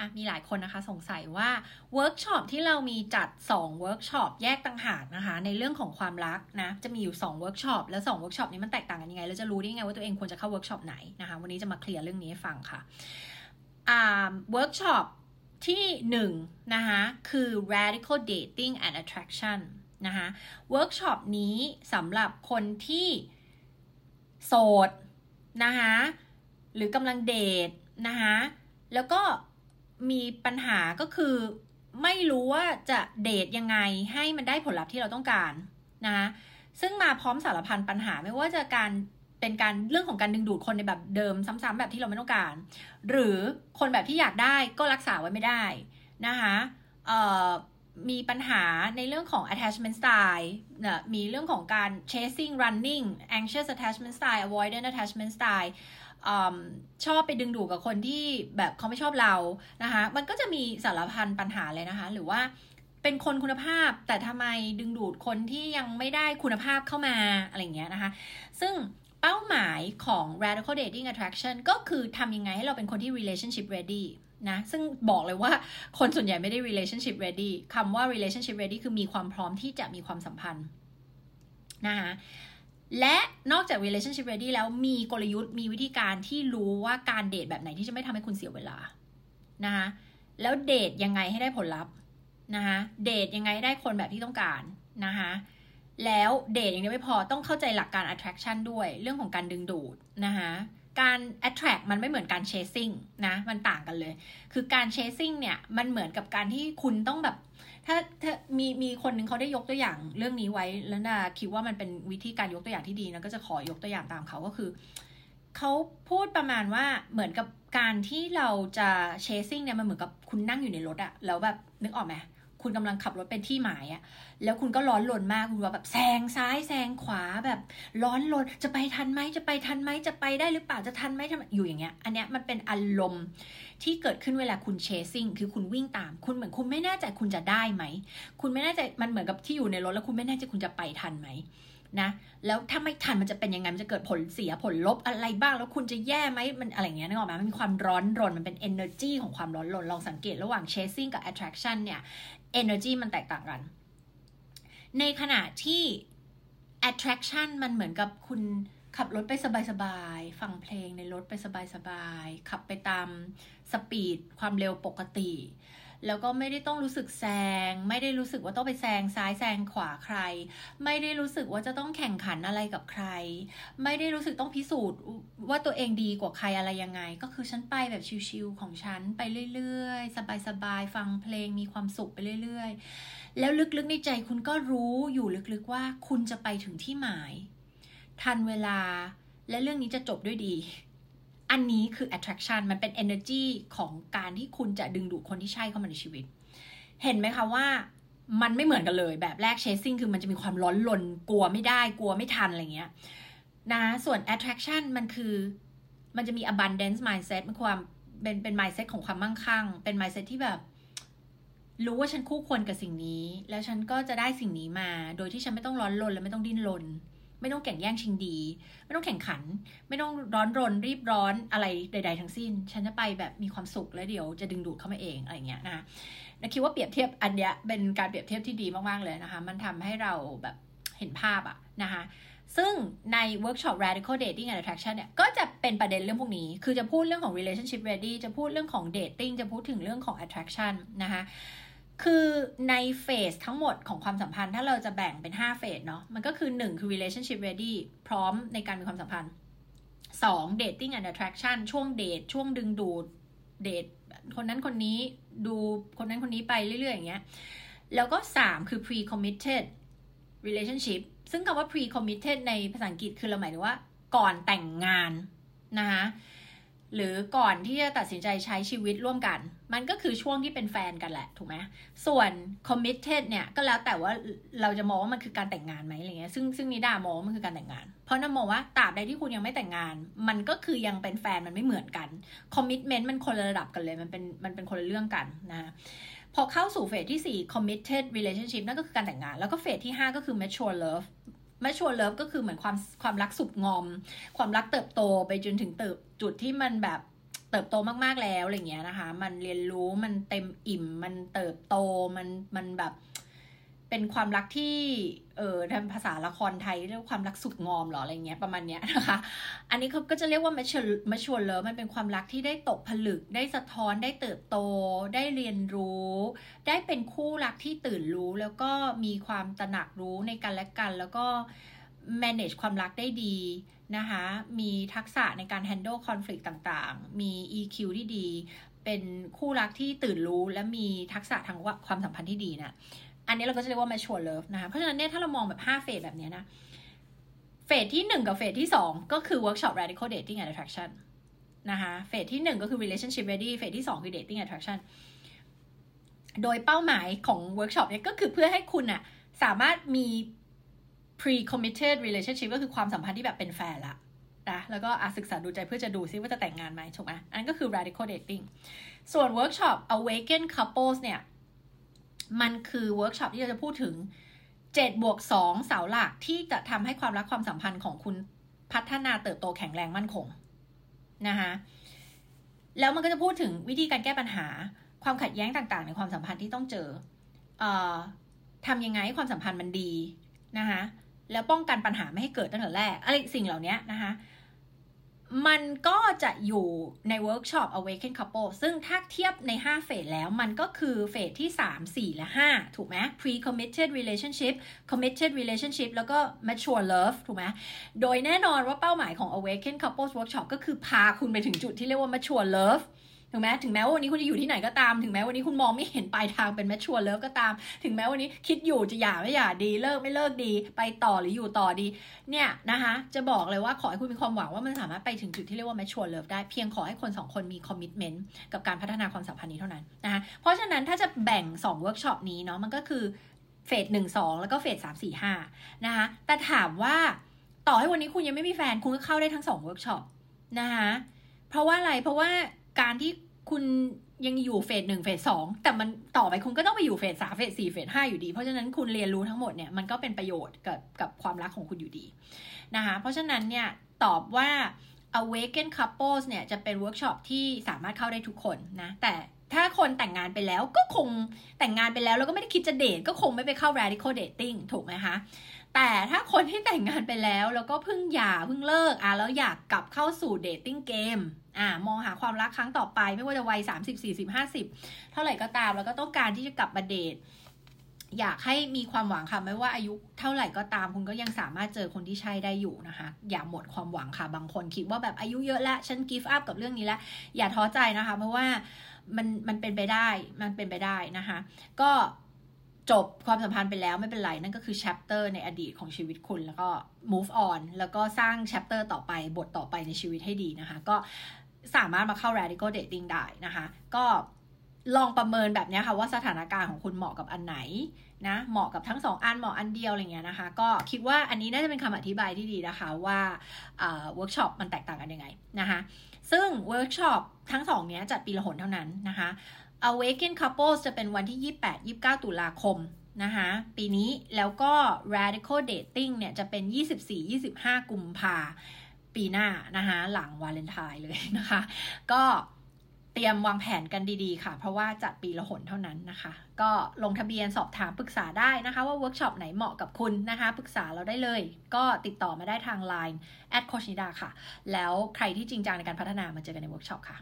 อะมีหลายคนนะคะสงสัยว่าเวิร์กช็อปที่เรามีจัด2เวิร์กช็อปแยกต่างหากนะคะ ในเรื่องของความรักนะจะมีอยู่2เวิร์กช็อปแล้ว2เวิร์กช็อปนี้มันแตกต่างกันยังไงแล้วจะรู้ได้ยังไงว่าตัวเองควรจะเข้าเวิร์กช็อปไหนนะคะวันนี้จะมาเคลียร์เรื่องนี้ให้ฟังค่ะอ่าเวิร์กช็อปที่1นะคะคือ radical dating and attraction นะคะเวิร์กช็อปนี้สำหรับคนที่โสดนะคะหรือกำลังเดทนะคะแล้วก็ มีปัญหาก็คือไม่รู้ว่าจะเดทยังไงให้มันได้ผลลัพธ์ที่เราต้องการนะคะซึ่งมาพร้อมสารพันปัญหาไม่ว่าจะการเป็นการเรื่องของการดึงดูดคนในแบบเดิมซ้ำๆแบบที่เราไม่ต้องการ หรือคนแบบที่อยากได้ก็รักษาไว้ไม่ได้นะคะมีปัญหาในเรื่องของ attachment style นะมีเรื่องของการ chasing running anxious attachment style avoidant attachment style ชอบไปดึงดูดกับคนที่แบบเขาไม่ชอบเรานะคะ มันก็จะมีสารพันปัญหาเลยนะคะ หรือว่าเป็นคนคุณภาพแต่ทำไมดึงดูดคนที่ยังไม่ได้คุณภาพเข้ามาอะไรเงี้ยนะคะ ซึ่งเป้าหมายของ radical dating attraction ก็คือทำยังไงให้เราเป็นคนที่ relationship ready นะ ซึ่งบอกเลยว่าคนส่วนใหญ่ไม่ได้ relationship ready คำว่า relationship ready คือมีความพร้อมที่จะมีความสัมพันธ์นะคะ และนอกจาก relationship ready แล้วมีกลยุทธ์มีวิธีการที่รู้ว่าการเดทแบบไหนที่จะไม่ทำให้คุณเสียเวลานะคะแล้วเดทยังไงให้ได้ผลลัพธ์นะคะเดทยังไงได้คนแบบที่ต้องการนะคะแล้วเดทอย่างเดียวไม่พอต้องเข้าใจหลักการ attraction ด้วยเรื่องของการดึงดูดนะคะการ attract มันไม่เหมือนการ chasing นะ มันต่างกันเลย คือการ chasing เนี่ย มันเหมือนกับการที่คุณต้องแบบ ถ้าถ้ามีมีคนหนึ่งเขาได้ยกตัวอย่างเรื่องนี้ไว้แล้วนาคิดว่ามันเป็นวิธีการยกตัวอย่างที่ดีนะก็จะขอยกตัวอย่างตามเขาก็คือเขาพูดประมาณว่าเหมือนกับการที่เราจะเชสซิ่งเนี่ยมันเหมือนกับคุณนั่งอยู่ในรถอะแล้วแบบนึกออกไหม คุณกำลังขับรถเป็นที่หมายอะแล้วคุณก็ร้อนรนมากคุณว่าแบบแซงซ้ายแซงขวาแบบร้อนรนจะไปทันไหมจะไปทันไหมจะไปได้หรือเปล่าจะทันไหมทำอยู่อย่างเงี้ย อันเนี้ยมันเป็นอารมณ์ที่เกิดขึ้นเวลาคุณเชสซิ่งคือคุณวิ่งตาม คุณเหมือนคุณไม่แน่ใจคุณจะได้ไหม คุณไม่แน่ใจมันเหมือนกับที่อยู่ในรถแล้วคุณไม่แน่ใจคุณจะไปทันไหม นะ แล้วถ้าไม่ทันมันจะเป็นยังไง มันจะเกิดผลเสียผลลบอะไรบ้าง แล้วคุณจะแย่ไหมมันอะไรเงี้ยนึกออกไหมมันมีความร้อนรน มันเป็น energy ของความร้อนรน ลองสังเกตระหว่าง chasing กับ attraction เนี่ย energy มันแตกต่างกัน ในขณะที่ attraction มันเหมือนกับคุณขับรถไปสบายๆ ฟังเพลงในรถไปสบายๆ ขับไปตามสปีดความเร็วปกติ แล้วก็ไม่ได้ต้องรู้สึกแซง ไม่ได้รู้สึกว่าต้องไปแซงซ้ายแซงขวาใคร ไม่ได้รู้สึกว่าจะต้องแข่งขันอะไรกับใคร ไม่ได้รู้สึกต้องพิสูจน์ว่าตัวเองดีกว่าใครอะไรยังไง ก็คือฉันไปแบบชิลๆของฉันไปเรื่อยๆ สบายๆ ฟังเพลงมีความสุขไปเรื่อยๆ แล้วลึกๆในใจคุณก็รู้อยู่ลึกๆว่าคุณจะไปถึงที่หมาย ทันเวลาและเรื่องนี้จะจบด้วยดี อันนี้คือ attraction มันเป็น energy ของการที่คุณจะดึงดูดคนที่ใช่เข้ามาในชีวิต เห็นไหมคะว่ามันไม่เหมือนกันเลยแบบแรก chasing คือมันจะมีความร้อนลนกลัวไม่ได้กลัวไม่ทันอะไรเงี้ยนะส่วน attraction มันคือมันจะมี abundance mindset มันความเป็นเป็น mindset ของความมั่งคั่ง เป็น mindset ที่แบบ รู้ว่าฉันคู่ควรกับสิ่งนี้ แล้วฉันก็จะได้สิ่งนี้มา โดยที่ฉันไม่ต้องร้อนรนและไม่ต้องดิ้นรน ไม่ต้องแข่งแย่งชิงดี ไม่ต้องแข่งขัน ไม่ต้องร้อนรนรีบร้อนอะไรใด ๆ ทั้งสิ้น ฉันจะไปแบบมีความสุขแล้วเดี๋ยวจะดึงดูดเข้ามาเองอะไรเงี้ยนะนะคิดว่าเปรียบเทียบอันเนี้ยเป็นการเปรียบเทียบที่ดีมากๆเลยนะคะ มันทำให้เราแบบเห็นภาพอะนะคะซึ่งในเวิร์กช็อป radical dating and attraction เนี่ย ก็จะเป็นประเด็นเรื่องพวกนี้ คือจะพูดเรื่องของ relationship ready จะพูดเรื่องของ dating จะพูดถึงเรื่องของ attraction นะคะ คือใน phase ทั้งหมดของความสัมพันธ์ ถ้าเราจะแบ่งเป็น 5 phase เนาะมันก็คือ 1 คือ relationship ready พร้อมในการมีความสัมพันธ์ 2 dating and attraction ช่วงเดทช่วงดึงดูดเดทคนนั้นคนนี้ดูคนนั้นคนนี้ไปเรื่อย ๆ อย่างเงี้ยแล้วก็ 3 คือ pre committed relationship ซึ่งคำว่า pre committed ในภาษาอังกฤษคือเราหมายถึงว่าก่อนแต่งงานนะคะ หรือก่อนที่จะตัดสินใจใช้ชีวิตร่วมกัน มันก็คือช่วงที่เป็นแฟนกันแหละ ถูกไหมส่วน committed เนี่ยก็แล้วแต่ว่าเราจะมองว่ามันคือการแต่งงานไหมอะไรเงี้ยซึ่งซึ่งนิดามองว่ามันคือการแต่งงาน เพราะน้ามองว่าตราบใดที่คุณยังไม่แต่งงาน มันก็คือยังเป็นแฟนมันไม่เหมือนกัน commitment มันคนละระดับกันเลย มันเป็นมันเป็นคนละเรื่องกันนะพอเข้าสู่เฟสที่ 4 committed relationship นั่นก็คือการแต่งงาน แล้วก็เฟสที่ 5 ก็คือ mature love ไม่ชวนเลิฟก็คือเหมือนความความรักสุบงอม ความรักเติบโตไปจนถึงเติบจุดที่มันแบบเติบโตมากๆแล้วอะไรเงี้ยนะคะ มันเรียนรู้มันเต็มอิ่ม มันเติบโตมันมันแบบ เป็นความรักที่ เออทำภาษาละครไทยเรียกความรักสุดงอมหรออะไรเงี้ยประมาณเนี้ยนะคะ อันนี้เขาก็จะเรียกว่า mature mature love มันเป็นความรักที่ได้ตกผลึก ได้สะท้อน ได้เติบโต ได้เรียนรู้ ได้เป็นคู่รักที่ตื่นรู้ แล้วก็มีความตระหนักรู้ในกันและกัน แล้วก็ manage ความรักได้ดีนะคะ มีทักษะในการ handle conflict ต่างๆ มี EQ ที่ดี เป็นคู่รักที่ตื่นรู้ และมีทักษะทางความสัมพันธ์ที่ดีนะ อันนี้เราก็จะเรียกว่า mature love นะคะ เพราะฉะนั้นเนี่ยถ้าเรามองแบบ5เฟสแบบนี้นะ เฟสที่ 1 กับเฟสที่ 2 ก็คือ workshop radical dating and attraction นะคะ phase ที่ 1 ก็คือ relationship ready phase ที่ 2 คือ dating attraction โดยเป้าหมายของเวิร์กช็อปเนี่ยก็คือเพื่อให้คุณอะสามารถมี pre committed relationship ก็คือความสัมพันธ์ที่แบบเป็นแฟนละนะแล้วก็อาศึกษาดูใจเพื่อจะดูซิว่าจะแต่งงานไหมถูกไหมอันก็คือ radical dating ส่วนเวิร์กช็อป awaken couples เนี่ย มันคือเวิร์กช็อปที่เราจะพูดถึง7บวก2เสาหลักที่จะทำให้ความรักความสัมพันธ์ของคุณพัฒนาเติบโตแข็งแรงมั่นคงนะคะแล้วมันก็จะพูดถึงวิธีการแก้ปัญหาความขัดแย้งต่างๆ ในความสัมพันธ์ที่ต้องเจอเออทำยังไงให้ความสัมพันธ์มันดีนะคะแล้วป้องกันปัญหาไม่ให้เกิดตั้งแต่แรกอะไรสิ่งเหล่านี้นะคะ มันก็จะอยู่ในเวิร์กช็อป Awaken Couple ซึ่งถ้าเทียบใน 5 phase แล้วมันก็คือ phase ที่ 3 4 และ 5 ถูกไหม pre committed relationship committed relationship แล้วก็ mature love ถูกไหมโดยแน่นอนว่าเป้าหมายของ Awaken Couples Workshop ก็คือพาคุณไปถึงจุดที่เรียกว่า mature love ถึงแม้ถึงแม้ว่าวันนี้คุณจะอยู่ที่ไหนก็ตาม ถึงแม้วันนี้คุณมองไม่เห็นปลายทางเป็น mature love ก็ตาม ถึงแม้วันนี้คิดอยู่จะหย่าไม่หย่าดีเลิกไม่เลิกดี ไปต่อหรืออยู่ต่อดี เนี่ยนะคะจะบอกเลยว่าขอให้คุณมีความหวังว่ามันสามารถไปถึงจุดที่เรียกว่า mature love ได้เพียงขอให้คนสองคนมี commitment กับการพัฒนาความสัมพันธ์นี้เท่านั้นนะคะเพราะฉะนั้นถ้าจะแบ่ง2เวิร์กช็อปนี้เนาะมันก็คือphase หนึ่งสองแล้วก็ phase สามสี่ห้านะคะแต่ถามว่าต่อให้วันนี้คุณยังไม่มีแฟนคุณก็เข้าได้ทั้งสองเวิร์กช็อปนะคะเพราะว่าอะไรเพราะว่า การที่คุณยังอยู่ phase หนึ่ง phase สองแต่มันต่อไปคุณก็ต้องไปอยู่ phase สาม phase สี่ phase ห้าอยู่ดี เพราะฉะนั้นคุณเรียนรู้ทั้งหมดเนี่ยมันก็เป็นประโยชน์กับกับความรักของคุณอยู่ดีนะคะเพราะฉะนั้นเนี่ยตอบว่า awaken couples เนี่ยจะเป็นเวิร์กช็อปที่สามารถเข้าได้ทุกคนนะแต่ ถ้าคนแต่งงานไปแล้วก็คงแต่งงานไปแล้ว แล้วก็ไม่ได้คิดจะเดทก็คงไม่ไปเข้า radical dating ถูกไหมคะ แต่ถ้าคนที่แต่งงานไปแล้วแล้วก็เพิ่งหย่าเพิ่งเลิกอะแล้วอยากกลับเข้าสู่ dating game อ่ามองหาความรักครั้งต่อไปไม่ว่าจะวัยสามสิบสี่สิบห้าสิบเท่าไหร่ก็ตาม แล้วก็ต้องการที่จะกลับมาเดท อยากให้มีความหวังค่ะ ไม่ว่าอายุเท่าไหร่ก็ตามคุณก็ยังสามารถเจอคนที่ใช่ได้อยู่นะคะ อย่าหมดความหวังค่ะ บางคนคิดว่าแบบอายุเยอะแล้วฉัน give up กับเรื่องนี้แล้ว อย่าท้อใจนะคะ เพราะว่ามันมันเป็นไปได้มันเป็นไปได้นะคะ ก็จบความสัมพันธ์ไปแล้วไม่เป็นไร นั่นก็คือ chapter ในอดีตของชีวิตคุณ แล้วก็ move on แล้วก็สร้าง chapter ต่อไปบทต่อไปในชีวิตให้ดีนะคะ ก็สามารถมาเข้า radical dating ได้นะคะ ก็ ลองประเมินแบบนี้ค่ะว่าสถานการณ์ของคุณเหมาะกับอันไหนนะเหมาะกับทั้งสองอันเหมาะอันเดียวอะไรเงี้ยนะคะ ก็คิดว่าอันนี้น่าจะเป็นคำอธิบายที่ดีนะคะว่าเวิร์กช็อปมันแตกต่างกันยังไงนะคะซึ่งเวิร์กช็อปทั้งสองนี้จัดปีละหนเท่านั้นนะคะ Awaken Couples จะเป็นวันที่ 28-29 ตุลาคมนะคะปีนี้แล้วก็ Radical Dating เนี่ยจะเป็น 24-25 กุมภาปีหน้านะคะหลังวาเลนไทน์เลยนะคะ ก็ เตรียมวางแผนกันดีๆ ค่ะ เพราะว่าจัดปีละหนเท่านั้นนะคะ ก็ลงทะเบียนสอบถามปรึกษาได้นะคะ ว่าเวิร์กช็อปไหนเหมาะกับคุณนะคะ ปรึกษาเราได้เลย ก็ติดต่อมาได้ทาง Line แอดโค้ชนิดาค่ะ แล้วใครที่จริงจังในการพัฒนามาเจอกันในเวิร์กช็อปค่ะ